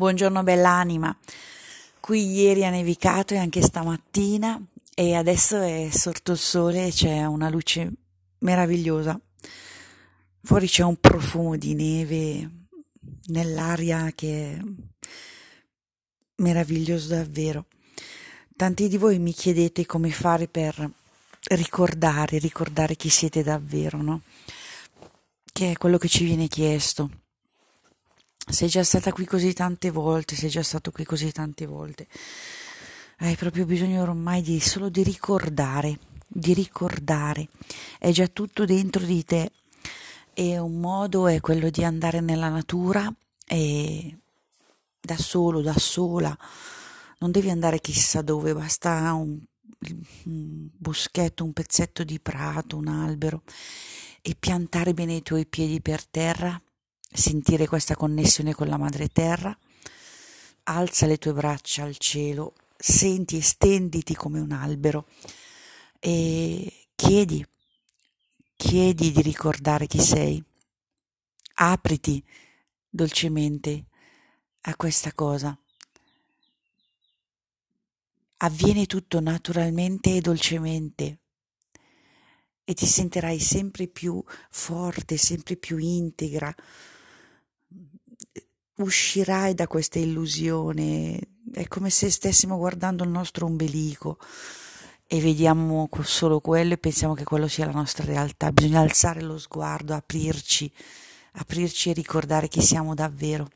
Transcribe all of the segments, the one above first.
Buongiorno bell'anima. Qui ieri ha nevicato e anche stamattina e adesso è sorto il sole e c'è una luce meravigliosa. Fuori c'è un profumo di neve nell'aria che è meraviglioso davvero. Tanti di voi mi chiedete come fare per ricordare, ricordare chi siete davvero, no? Che è quello che ci viene chiesto sei già stata qui così tante volte, sei già stato qui così tante volte. Hai proprio bisogno ormai di solo di ricordare, di ricordare. È già tutto dentro di te. E un modo è quello di andare nella natura e da solo, da sola. Non devi andare chissà dove, basta un, un boschetto, un pezzetto di prato, un albero e piantare bene i tuoi piedi per terra sentire questa connessione con la madre terra, alza le tue braccia al cielo, senti, estenditi come un albero e chiedi, chiedi di ricordare chi sei, apriti dolcemente a questa cosa. Avviene tutto naturalmente e dolcemente e ti sentirai sempre più forte, sempre più integra, uscirai da questa illusione, è come se stessimo guardando il nostro ombelico e vediamo solo quello e pensiamo che quello sia la nostra realtà. Bisogna alzare lo sguardo, aprirci, aprirci e ricordare chi siamo davvero.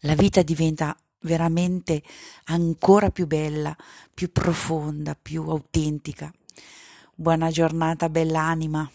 La vita diventa veramente ancora più bella, più profonda, più autentica. Buona giornata, bella anima.